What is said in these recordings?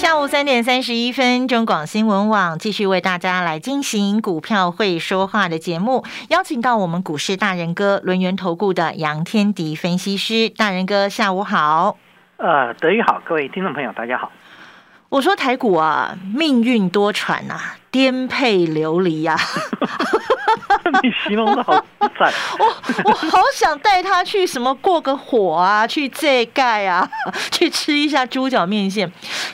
下午三点三十一分，中广新闻网继续为大家来进行股票会说话的节目，邀请到我们股市大人哥轮源投顾的杨天迪分析师，大人哥下午好。呃，德语好，各位听众朋友大家好。我说台股啊，命运多舛呐，颠沛流离呀。你形容的好赞，我我好想带他去什么过个火啊，去这盖啊，去吃一下猪脚面线。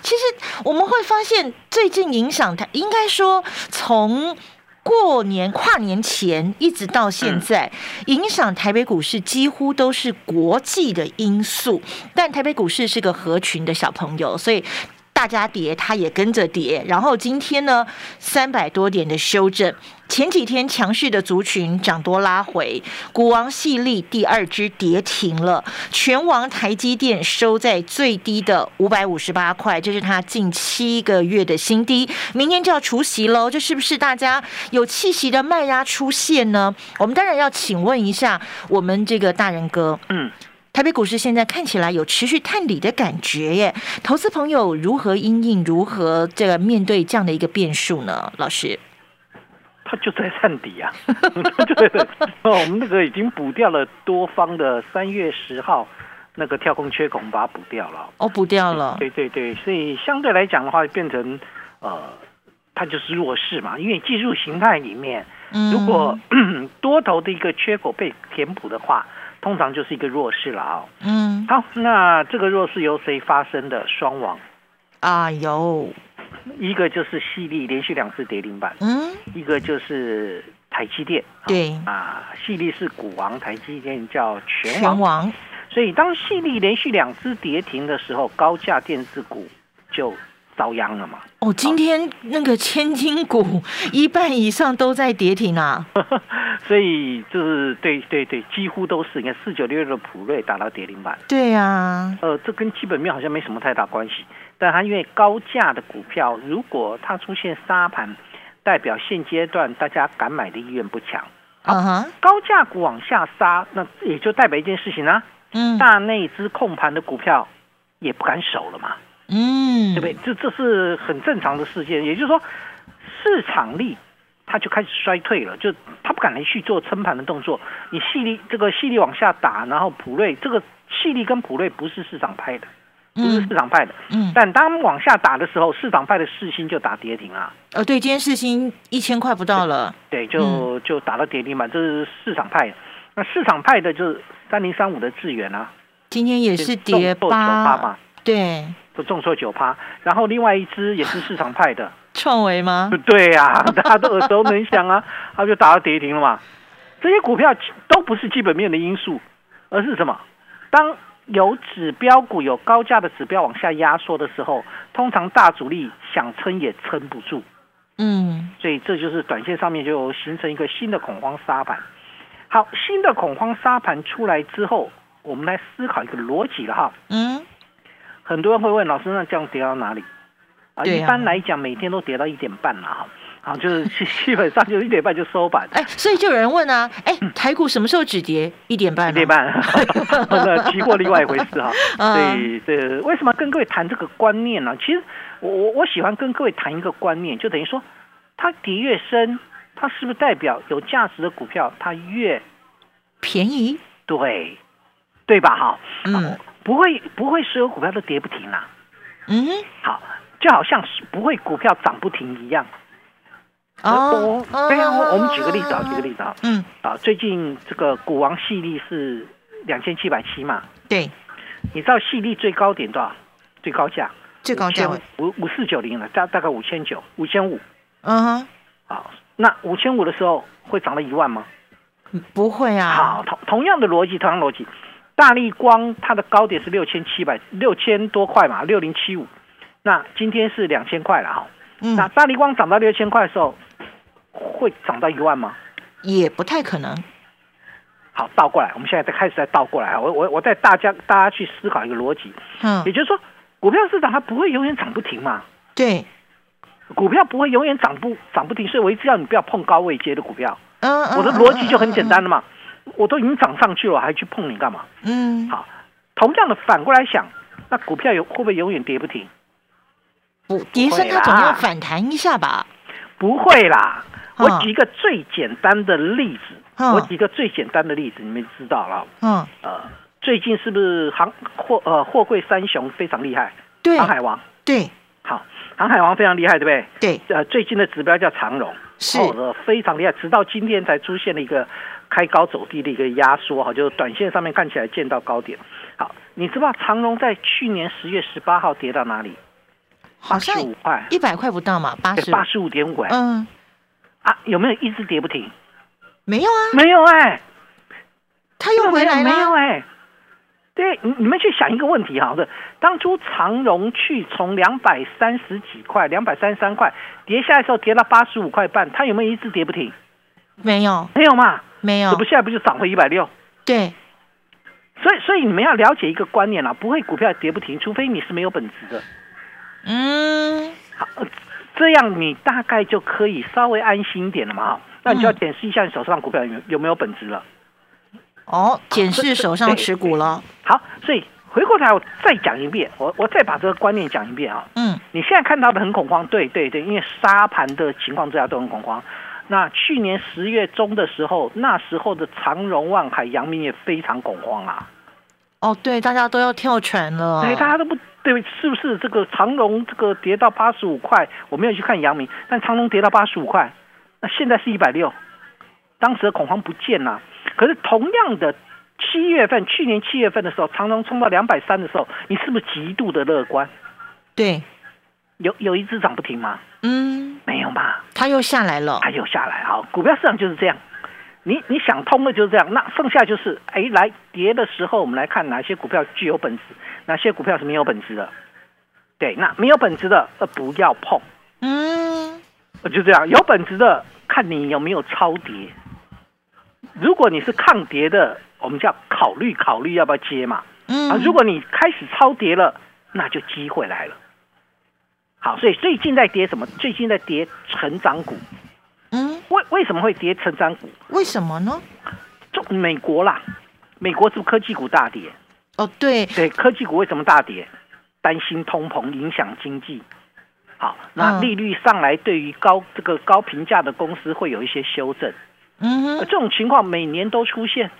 其实我们会发现，最近影响台，应该说从过年跨年前一直到现在，影响台北股市几乎都是国际的因素。但台北股市是个合群的小朋友，所以。大家跌，它也跟着跌。然后今天呢，三百多点的修正。前几天强势的族群涨多拉回，股王系利第二支跌停了。全王台积电收在最低的五百五十八块，这是它近七个月的新低。明天就要除夕喽，这是不是大家有气息的卖压出现呢？我们当然要请问一下我们这个大人哥，嗯。台北股市现在看起来有持续探底的感觉耶，投资朋友如何应应，如何这个面对这样的一个变数呢？老师，他就在探底啊，对哦，我们那个已经补掉了多方的三月十号那个跳空缺口，把它补掉了。哦，补掉了。对对对，所以相对来讲的话，变成呃，它就是弱势嘛，因为技术形态里面，如果 多头的一个缺口被填补的话。通常就是一个弱势了啊。嗯，好，那这个弱势由谁发生的？双王啊，有一个就是细粒连续两次跌停板，嗯，一个就是台积电，对啊，细粒是股王，台积电叫全王，王。所以当细粒连续两次跌停的时候，高价电子股就。遭殃了嘛？哦，今天那个千金股 一半以上都在跌停啊，所以就是对对对，几乎都是。你看四九六六的普瑞打到跌停板，对呀，呃，这跟基本面好像没什么太大关系。但它因为高价的股票，如果它出现沙盘，代表现阶段大家敢买的意愿不强。嗯哼，高价股往下杀，那也就代表一件事情啊，嗯，大内资控盘的股票也不敢守了嘛。嗯，对不对？这这是很正常的事件，也就是说，市场力它就开始衰退了，就它不敢来去做撑盘的动作。你细力这个细力往下打，然后普瑞这个细力跟普瑞不是市场派的，不是市场派的。嗯，但当往下打的时候，市场派的四星就打跌停了。呃，对，今天四星一千块不到了。对，就就打到跌停板，这是市场派。那市场派的就是三零三五的智源啊，今天也是跌八嘛。对。都重挫九趴，然后另外一只也是市场派的创维吗？对呀，大家都耳熟能详啊，它就打到跌停了嘛。这些股票都不是基本面的因素，而是什么？当有指标股有高价的指标往下压缩的时候，通常大主力想撑也撑不住。嗯，所以这就是短线上面就形成一个新的恐慌沙盘。好，新的恐慌沙盘出来之后，我们来思考一个逻辑了哈。嗯。很多人会问老师，那这样跌到哪里？啊，一般来讲，每天都跌到一点半了哈，好，就是 基本上就一点半就收板。哎，所以就有人问啊，哎，台股什么时候止跌？一点半？一点半？那期货另外一回事哈。所以这为什么跟各位谈这个观念呢？其实我我我喜欢跟各位谈一个观念，就等于说，它跌越深，它是不是代表有价值的股票它越便宜？对，对吧？哈，嗯。不会，不会所有股票都跌不停啦。嗯，好，就好像是不会股票涨不停一样。哦，对啊，我们举个例子啊，举个例子啊。嗯，啊，最近这个股王系列是两千七百七嘛？对。你知道系列最高点多少？最高价？最高价五五四九零了，大大概五千九，五千五。嗯哼。好，那五千五的时候会涨到一万吗？不会啊。好，同同样的逻辑，同样逻辑。大力光它的高点是六千七百六千多块嘛，六零七五，那今天是两千块了哈。那大力光涨到六千块的时候，会涨到一万吗？也不太可能。好，倒过来，我们现在再开始再倒过来啊！我我我带大家大家去思考一个逻辑，嗯，也就是说，股票市场它不会永远涨不停嘛？对，股票不会永远涨不涨不停，所以我一直要你不要碰高位接的股票。嗯我的逻辑就很简单了嘛，我都已经涨上去了，还去碰你干嘛？嗯，好，同样的反过来想，那股票有会不会永远跌不停？不，跌升它总要反弹一下吧？不会啦，我举一个最简单的例子。我举个最简单的例子，你们知道了。嗯，呃，最近是不是航货呃货柜三雄非常厉害？对，航海王。对，好，航海王非常厉害，对不对？对。呃，最近的指标叫长荣，是非常厉害，直到今天才出现了一个开高走低的一个压缩，哈，就是短线上面看起来见到高点。好，你知道长荣在去年十月十八号跌到哪里？好像五块，一百块不到嘛，八十八十五点五。嗯。啊，有没有一直跌不停？没有啊，没有哎，他又回来了。没有哎，对，你你们去想一个问题哈，是当初长荣去从两百三十几块、两百三十三块跌下来的时候，跌到八十五块半，它有没有一直跌不停？没有，没有嘛，没有。这不现在不就涨回一百六？对，所以所以你们要了解一个观念啦，不会股票跌不停，除非你是没有本质的。嗯，好，这样你大概就可以稍微安心一点了嘛，哈。那你就要检视一下你手上股票有有没有本质了。哦，检视手上持股了。好，所以回过头来我再讲一遍，我我再把这个观念讲一遍啊。嗯。你现在看到的很恐慌，对对对，因为沙盘的情况之下都很恐慌。那去年十月中的时候，那时候的长荣、万海、阳明也非常恐慌啊。哦，对，大家都要跳船了。对，大家都不对，是不是这个长荣这个跌到八十五块？我没有去看阳明，但长荣跌到八十五块。那现在是一百六，当时的恐慌不见了。可是同样的七月份，去年七月份的时候，长隆冲到两百三的时候，你是不是极度的乐观？对，有有一只涨不停吗？嗯，没有嘛。它又下来了，它又下来。好，股票市场就是这样。你你想通了就是这样。那剩下就是，哎，来跌的时候，我们来看哪些股票具有本质，哪些股票是没有本质的。对，那没有本质的，呃，不要碰。嗯。就这样，有本质的看你有没有超跌。如果你是抗跌的，我们就要考虑考虑要不要接嘛。嗯。啊，如果你开始超跌了，那就机会来了。好，所以最近在跌什么？最近在跌成长股。嗯。为为什么会跌成长股？为什么呢？就美国啦，美国是科技股大跌？哦，对。对，科技股为什么大跌？担心通膨影响经济。好，那利率上来，对于高这个高评价的公司会有一些修正。嗯哼，这种情况每年都出现，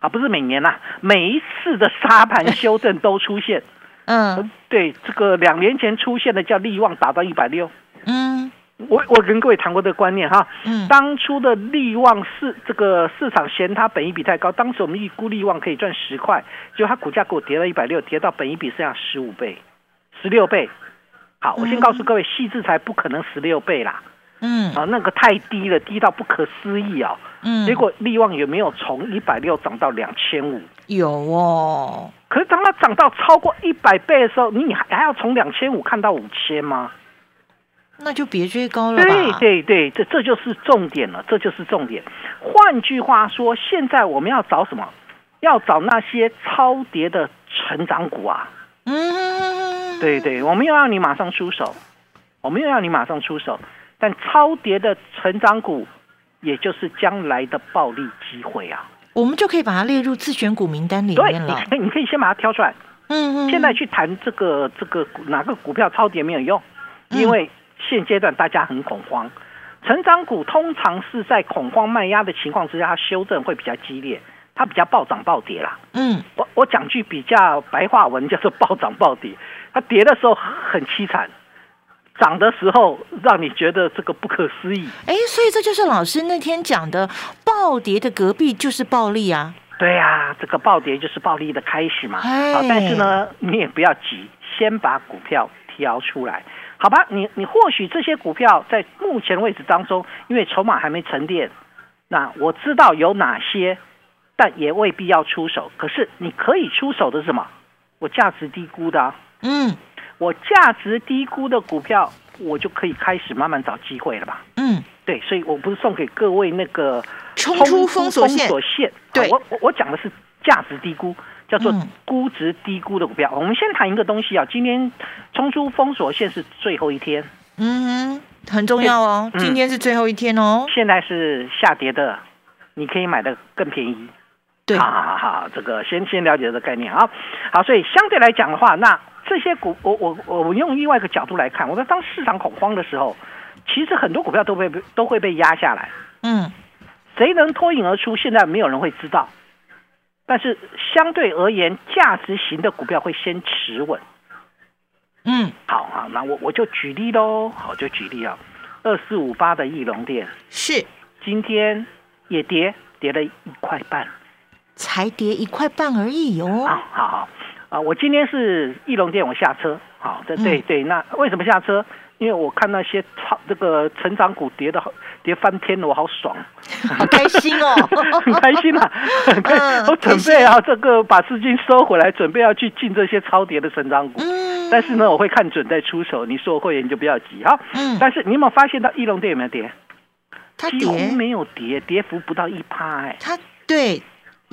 啊，不是每年啦，每一次的沙盘修正都出现。嗯，对，这个两年前出现的叫利旺达到一百六。嗯，我我跟各位谈过这个观念哈。嗯，当初的利旺市这个市场嫌它本一比太高，当时我们预估利旺可以赚十块，结果它股价给我跌了一百六，跌到本一比剩下十五倍、十六倍。好，我先告诉各位，细致才不可能十六倍啦。嗯，啊，那个太低了，低到不可思议啊。嗯，结果利旺有没有从一百六涨到两千五？有哦。可是当它涨到超过一百倍的时候，你还还要从两千五看到五千吗？那就别追高了。对对对，这这就是重点了，这就是重点。换句话说，现在我们要找什么？要找那些超跌的成长股啊。嗯，对对，我们又要你马上出手，我们又要你马上出手，但超跌的成长股，也就是将来的暴利机会啊，我们就可以把它列入自选股名单里面了。你可以先把它挑出来。嗯嗯。现在去谈这个这个哪个股票超跌没有用，因为现阶段大家很恐慌，成长股通常是在恐慌卖压的情况之下，它修正会比较激烈。它比较暴涨暴跌啦，嗯，我我讲句比较白话文，叫做暴涨暴跌。它跌的时候很凄惨，涨的时候让你觉得这个不可思议。哎，所以这就是老师那天讲的，暴跌的隔壁就是暴利啊。对呀，这个暴跌就是暴利的开始嘛。好，但是呢，你也不要急，先把股票挑出来，好吧？你你或许这些股票在目前位置当中，因为筹码还没沉淀，那我知道有哪些。但也未必要出手，可是你可以出手的是什么？我价值低估的，嗯，我价值低估的股票，我就可以开始慢慢找机会了吧？嗯，对，所以我不是送给各位那个冲出封锁线。对，我我我讲的是价值低估，叫做估值低估的股票。我们先谈一个东西啊，今天冲出封锁线是最后一天，嗯，很重要哦，今天是最后一天哦。现在是下跌的，你可以买的更便宜。对，好好好，这个先先了解这个概念啊。好，所以相对来讲的话，那这些股，我我我用另外一个角度来看，我说当市场恐慌的时候。其实很多股票都被都会被压下来，嗯，谁能脱颖而出？现在没有人会知道，但是相对而言，价值型的股票会先持稳，嗯，好好，那我我就举例喽，好，就举例啊，二四五八的翼龙店是。今天也跌跌了一块半，才跌一块半而已哟，好好啊，我今天是翼龙店，我下车，好，对对对，那为什么下车？因为我看那些超这个成长股跌的好跌翻天了，我好爽，好开心哦，很开心啊！我准备啊，这个把资金收回来，准备要去进这些超跌的成长股。嗯，但是呢，我会看准再出手。你说会员就不要急哈。嗯，但是你有没有发现到翼龙店有没有跌？它几乎没有跌，跌幅不到一趴。哎，它对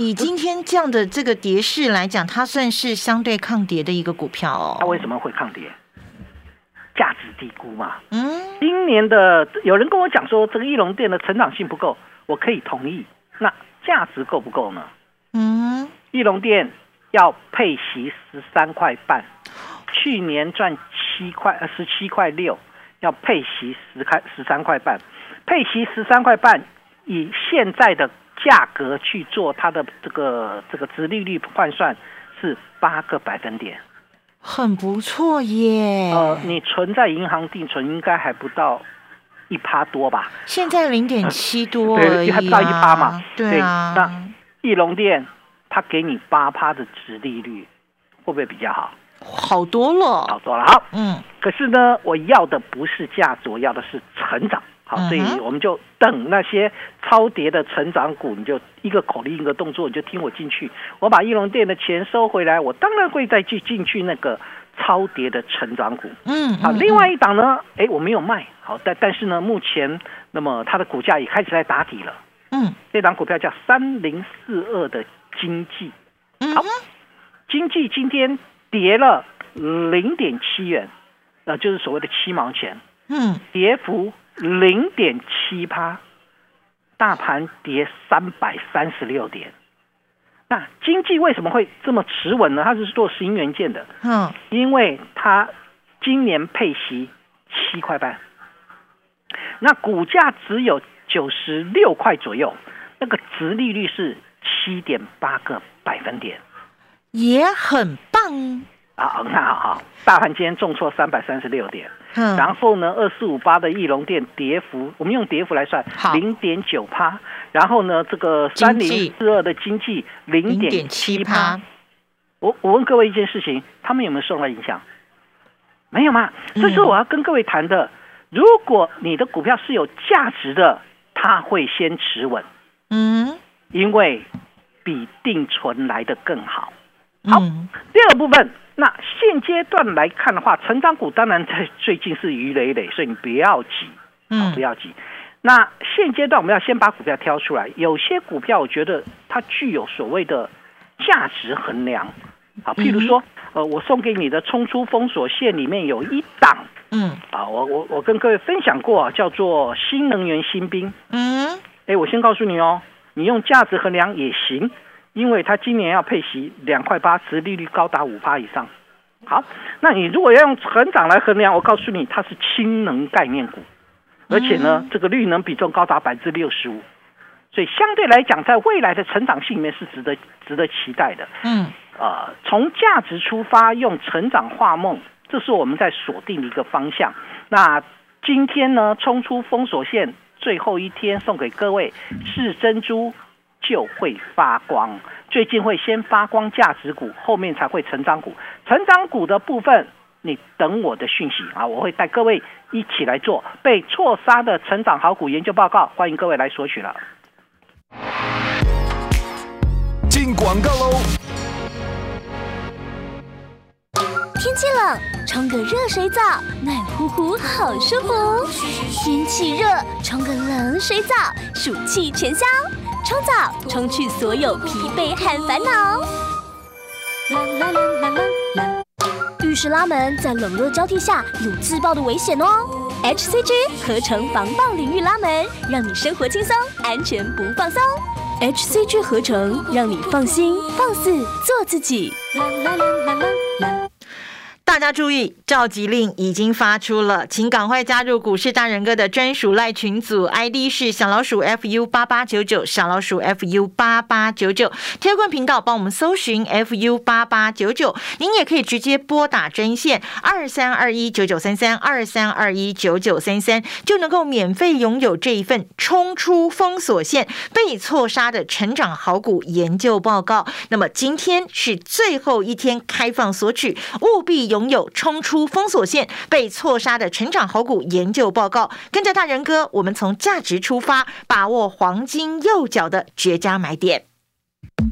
以今天这样的这个跌势来讲，它算是相对抗跌的一个股票哦。它为什么会抗跌？价值低估嘛？嗯，今年的有人跟我讲说，这个翼龙店的成长性不够，我可以同意。那价值够不够呢？嗯，翼龙店要配息十三块半，去年赚七块呃十七块六，要配息十开十三块半，配息十三块半，以现在的价格去做它的这个这个值利率换算是八个百分点。很不错耶！呃，你存在银行定存应该还不到一趴多吧？现在零点七多而已，还不到一趴嘛？对啊。那翼龙店它给你八趴的值利率，会不会比较好？好多了，好多了。好，嗯。可是呢，我要的不是价值，我要的是成长。好，所以我们就等那些超跌的成长股，你就一个口令一个动作，你就听我进去。我把翼龙店的钱收回来，我当然会再去进去那个超跌的成长股。嗯，好，另外一档呢，哎，我没有卖，好，但但是呢，目前那么它的股价也开始在打底了。嗯，这档股票叫三零四二的经济。好，经济今天跌了零点七元，那就是所谓的七毛钱。嗯，跌幅。零点七趴，大盘跌三百三十六点。那经济为什么会这么持稳呢？它是做石英元件的，嗯，因为它今年配息七块半，那股价只有九十六块左右，那个值利率是七点八个百分点，也很棒。好，那好好，大盘今天重挫三百三十六点，嗯，然后呢，二四五八的翼龙店跌幅，我们用跌幅来算，零点九趴，然后呢，这个三零四二的经济零点七趴，我我问各位一件事情，他们有没有受到影响？没有吗？这是我要跟各位谈的。如果你的股票是有价值的，它会先持稳，嗯，因为比定存来的更好。好，第二个部分。那现阶段来看的话，成长股当然在最近是鱼累累，所以你不要急，嗯，不要急。那现阶段我们要先把股票挑出来，有些股票我觉得它具有所谓的价值衡量，好，譬如说，呃，我送给你的冲出封锁线里面有一档，嗯，啊，我我我跟各位分享过，叫做新能源新兵，嗯，哎，我先告诉你哦，你用价值衡量也行。因为它今年要配息两块八，殖利率高达五趴以上。好，那你如果要用成长来衡量，我告诉你，它是氢能概念股，而且呢，这个绿能比重高达百分之六十五，所以相对来讲，在未来的成长性里面是值得值得期待的。嗯，呃，从价值出发，用成长画梦，这是我们在锁定的一个方向。那今天呢，冲出封锁线最后一天，送给各位是珍珠。就会发光，最近会先发光价值股，后面才会成长股。成长股的部分，你等我的讯息啊，我会带各位一起来做被错杀的成长好股研究报告，欢迎各位来索取了。进广告喽！天气冷，冲个热水澡，暖乎乎，好舒服；天气热，冲个冷。水澡，暑气全消，冲澡冲去所有疲惫和烦恼。啦啦啦啦啦啦！浴室拉门在冷热交替下有自爆的危险哦。HCG 合成防爆淋浴拉门，让你生活轻松，安全不放松。HCG 合成让你放心放肆做自己。啦啦啦啦啦啦！大家注意，召集令已经发出了，请赶快加入股市大人哥的专属赖群组，ID 是小老鼠 fu 八八九九，小老鼠 fu 八八九九，贴冠频道帮我们搜寻 fu 八八九九，您也可以直接拨打专线二三二一九九三三二三二一九九三三，就能够免费拥有这一份冲出封锁线被错杀的成长好股研究报告。那么今天是最后一天开放索取，务必有。拥有冲出封锁线被错杀的成长好股研究报告，跟着大人哥，我们从价值出发，把握黄金右脚的绝佳买点。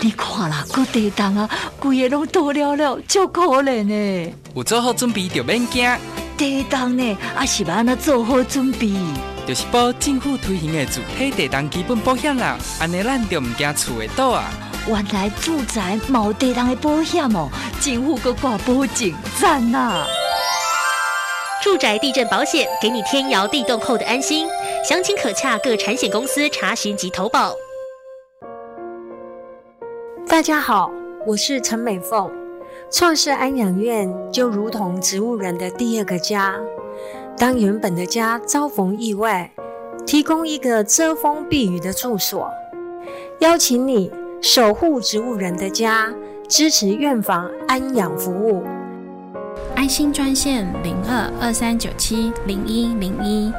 你看啦，各地档啊，贵个拢多了了，就可怜呢。有做好准备就免惊。地档呢，也是要安那做好准备。就是报政府推行的主体地档基本保险啦，安尼咱就唔惊厝会倒啊。原来住宅冇地档的保险哦，政府个挂保证，赞呐！住宅地震保险，给你天摇地动后的安心。详情可洽各产险公司查询及投保。大家好，我是陈美凤。创世安养院就如同植物人的第二个家。当原本的家遭逢意外，提供一个遮风避雨的住所，邀请你守护植物人的家，支持院房安养服务。安心专线零二二三九七零一零一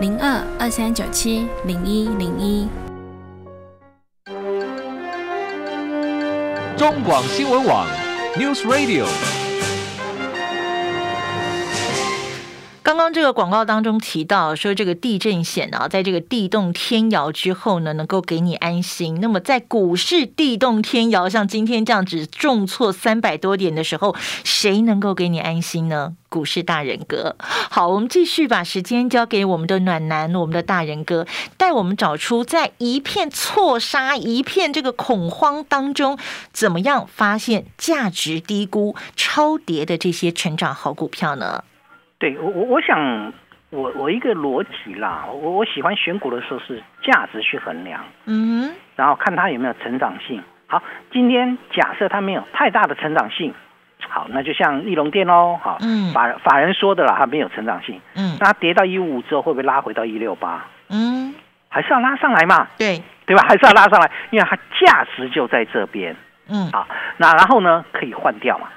零二二三九七零一零一。中广新闻网，News Radio。刚刚这个广告当中提到说，这个地震险啊，在这个地动天摇之后呢，能够给你安心。那么在股市地动天摇，像今天这样子重挫三百多点的时候，谁能够给你安心呢？股市大人哥，好，我们继续把时间交给我们的暖男，我们的大人哥，带我们找出在一片错杀、一片这个恐慌当中，怎么样发现价值低估、超跌的这些成长好股票呢？对我我我想我我一个逻辑啦，我我喜欢选股的时候是价值去衡量，嗯，然后看它有没有成长性。好，今天假设它没有太大的成长性，好，那就像利隆店哦，好，嗯，法法人说的啦，它没有成长性，嗯，那它跌到一五五之后会不会拉回到一六八？嗯，还是要拉上来嘛？对，对吧？还是要拉上来，因为它价值就在这边，嗯，好，那然后呢可以换掉嘛？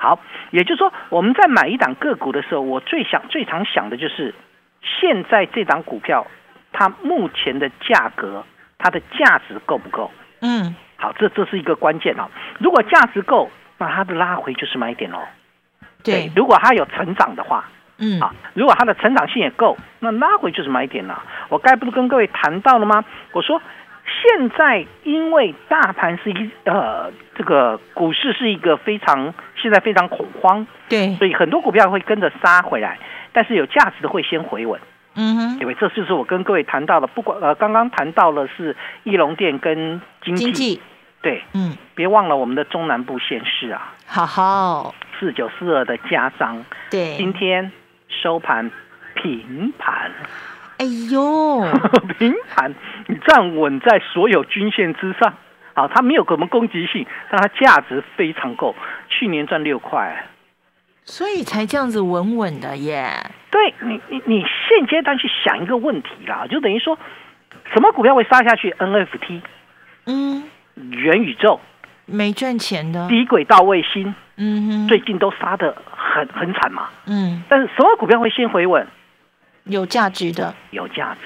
好，也就是说，我们在买一档个股的时候，我最想、最常想的就是，现在这档股票它目前的价格，它的价值够不够？嗯，好，这这是一个关键啊。如果价值够，那它的拉回就是买点哦。对，如果它有成长的话，嗯，啊，如果它的成长性也够，那拉回就是买点了。我该不是跟各位谈到了吗？我说。现在因为大盘是一呃，这个股市是一个非常现在非常恐慌，对，所以很多股票会跟着杀回来，但是有价值的会先回稳，嗯哼，因为这就是我跟各位谈到的，不管呃刚刚谈到了是翼龙店跟经济，对，嗯，别忘了我们的中南部县市啊，好好。四九四二的家商，对，今天收盘平盘。哎呦，平盘，你站稳在所有均线之上，好，它没有什么攻击性，但它价值非常够。去年赚六块，所以才这样子稳稳的耶。对你，你你现阶段去想一个问题啦，就等于说，什么股票会杀下去？NFT，嗯，元宇宙。没赚钱的，低轨道卫星，嗯哼，最近都杀的很很惨嘛，嗯，但是什么股票会先回稳？有价值的，有价值。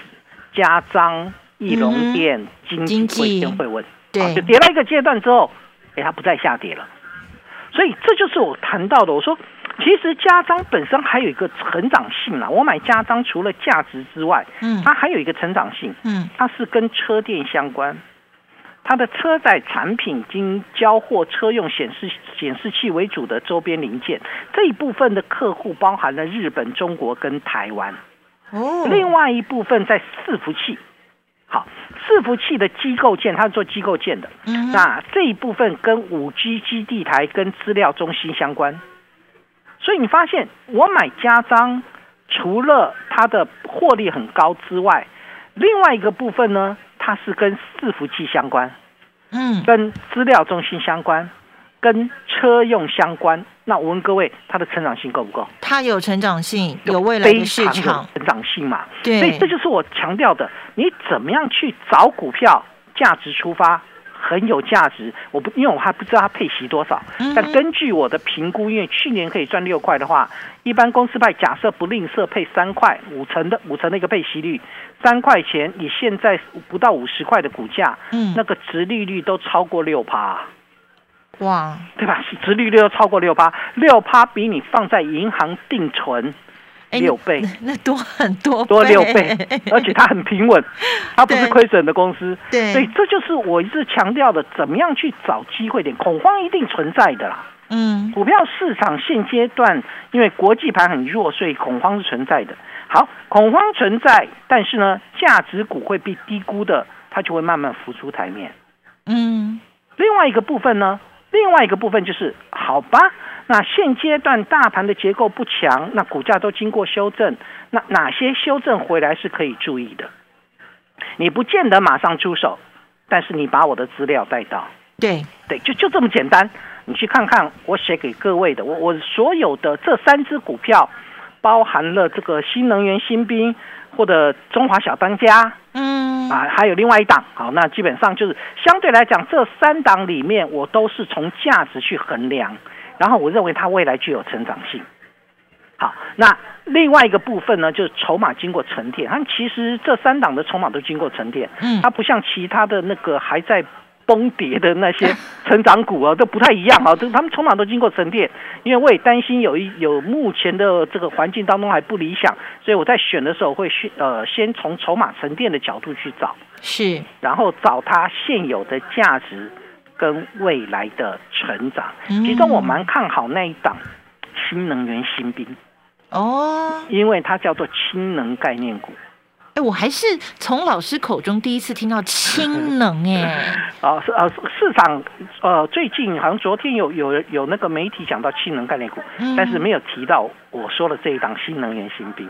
家章、翼龙店、经济先会问，对，就跌了一个阶段之后，哎，它不再下跌了。所以这就是我谈到的。我说，其实家章本身还有一个成长性啦。我买家章除了价值之外，嗯，它还有一个成长性，嗯，它是跟车店相关。它的车载产品经交货车用显示显示器为主的周边零件，这一部分的客户包含了日本、中国跟台湾。哦，另外一部分在伺服器。好，伺服器的机构件，它是做机构件的。嗯，那这一部分跟五 G 基地台跟资料中心相关。所以你发现，我买家章，除了它的获利很高之外，另外一个部分呢？它是跟伺服器相关，嗯，跟资料中心相关，跟车用相关。那我问各位，它的成长性够不够？它有成长性，有未来的市场成长性嘛？对，所以这就是我强调的，你怎么样去找股票，价值出发。很有价值，我不因为我还不知道它配息多少，但根据我的评估，因为去年可以赚六块的话，一般公司派假设不吝啬配三块五成的五成的一个配息率，三块钱以现在不到五十块的股价，嗯，那个值利率都超过六趴，哇，对吧？值利率都超过六趴，六趴比你放在银行定存。六倍，那多很多，多六倍，而且它很平稳，它不是亏损的公司，对，所以这就是我一直强调的，怎么样去找机会点，恐慌一定存在的啦。嗯，股票市场现阶段因为国际盘很弱，所以恐慌是存在的。好，恐慌存在，但是呢，价值股会被低估的，它就会慢慢浮出台面。嗯，另外一个部分呢，另外一个部分就是好吧。那现阶段大盘的结构不强，那股价都经过修正，那哪些修正回来是可以注意的？你不见得马上出手，但是你把我的资料带到，对对，就就这么简单。你去看看我写给各位的，我我所有的这三只股票，包含了这个新能源新兵或者中华小当家，嗯啊，还有另外一档，好，那基本上就是相对来讲，这三档里面我都是从价值去衡量。然后我认为它未来具有成长性。好，那另外一个部分呢，就是筹码经过沉淀。它其实这三档的筹码都经过沉淀，嗯，它不像其他的那个还在崩跌的那些 成长股啊，都不太一样啊。都他们筹码都经过沉淀，因为我也担心有一有目前的这个环境当中还不理想，所以我在选的时候会选呃先从筹码沉淀的角度去找，是，然后找它现有的价值。跟未来的成长，其中我蛮看好那一档新能源新兵哦，因为它叫做氢能概念股。哎，我还是从老师口中第一次听到氢能哎。啊，是啊，市场呃，最近好像昨天有有有那个媒体讲到氢能概念股，但是没有提到我说的这一档新能源新兵。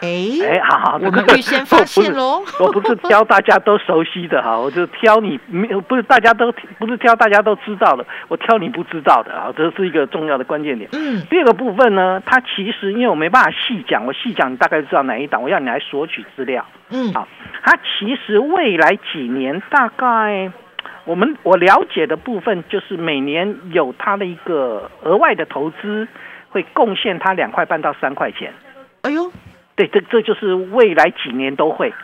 哎哎，好好，我们预先发 现喽。我不是挑大家都熟悉的哈，我就挑你没有 不是大家都不是挑大家都知道的，我挑你不知道的啊，这是一个重要的关键点。嗯，第二个部分呢，它其实因为我没办法细讲，我细讲你大概知道哪一档，我要你来索取资料。嗯，好，它其实未来几年大概我们我了解的部分就是每年有它的一个额外的投资会贡献它两块半到三块钱。哎呦。对，这这就是未来几年都会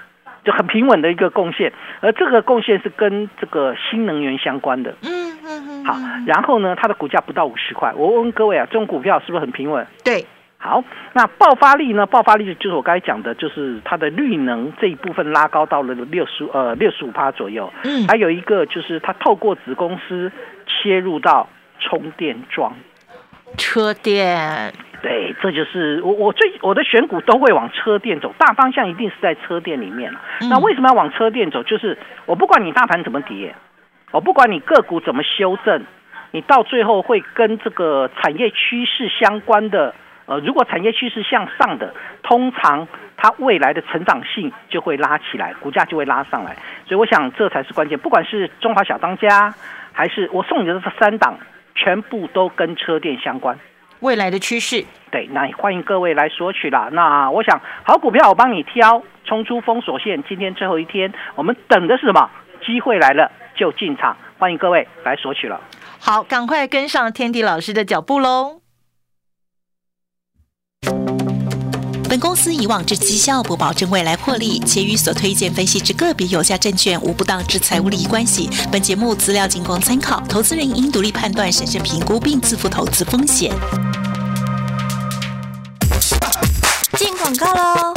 就很平稳的一个贡献，而这个贡献是跟这个新能源相关的。嗯嗯嗯。好，然后呢，它的股价不到五十块。我问各位啊，这种股票是不是很平稳？对。好，那爆发力呢？爆发力就是我刚才讲的，就是它的绿能这一部分拉高到了六十呃六十五趴左右。嗯。还有一个就是它透过子公司切入到充电桩、车电。对，这就是我我最我的选股都会往车店走，大方向一定是在车店里面那为什么要往车店走？就是我不管你大盘怎么跌，我不管你个股怎么修正，你到最后会跟这个产业趋势相关的。呃，如果产业趋势向上的，通常它未来的成长性就会拉起来，股价就会拉上来。所以我想这才是关键。不管是中华小当家，还是我送你的这三档，全部都跟车店相关。未来的趋势，对，那欢迎各位来索取啦。那我想，好股票我帮你挑，冲出封锁线，今天最后一天，我们等的是什么？机会来了就进场，欢迎各位来索取了。好，赶快跟上天地老师的脚步喽。本公司以往之绩效不保证未来获利，且与所推荐分析之个别有价证券无不当之财务利益关系。本节目资料仅供参考，投资人应独立判断、审慎评估并自负投资风险。告喽！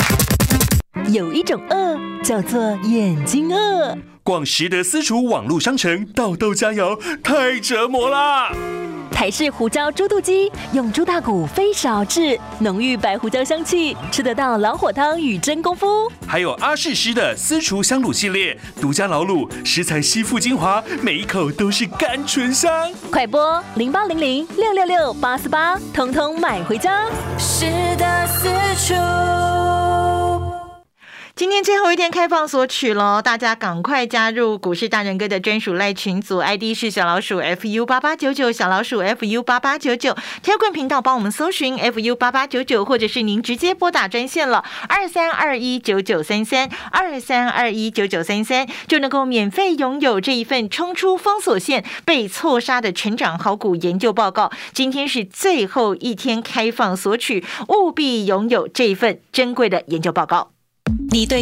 有一种饿叫做眼睛饿。逛实德私厨网络商城，豆豆佳肴太折磨啦！台式胡椒猪肚鸡，用猪大骨飞勺制，浓郁白胡椒香气，吃得到老火汤与真功夫。还有阿氏师的私厨香卤系列，独家老卤，食材吸附精华，每一口都是甘醇香。快播零八零零六六六八四八，通通买回家。是的私厨。今天最后一天开放索取喽，大家赶快加入股市大人哥的专属赖群组，ID 是小老鼠 fu 八八九九，小老鼠 fu 八八九九，跳棍频道帮我们搜寻 fu 八八九九，或者是您直接拨打专线了二三二一九九三三二三二一九九三三，就能够免费拥有这一份冲出封锁线被错杀的成长好股研究报告。今天是最后一天开放索取，务必拥有这一份珍贵的研究报告。你对。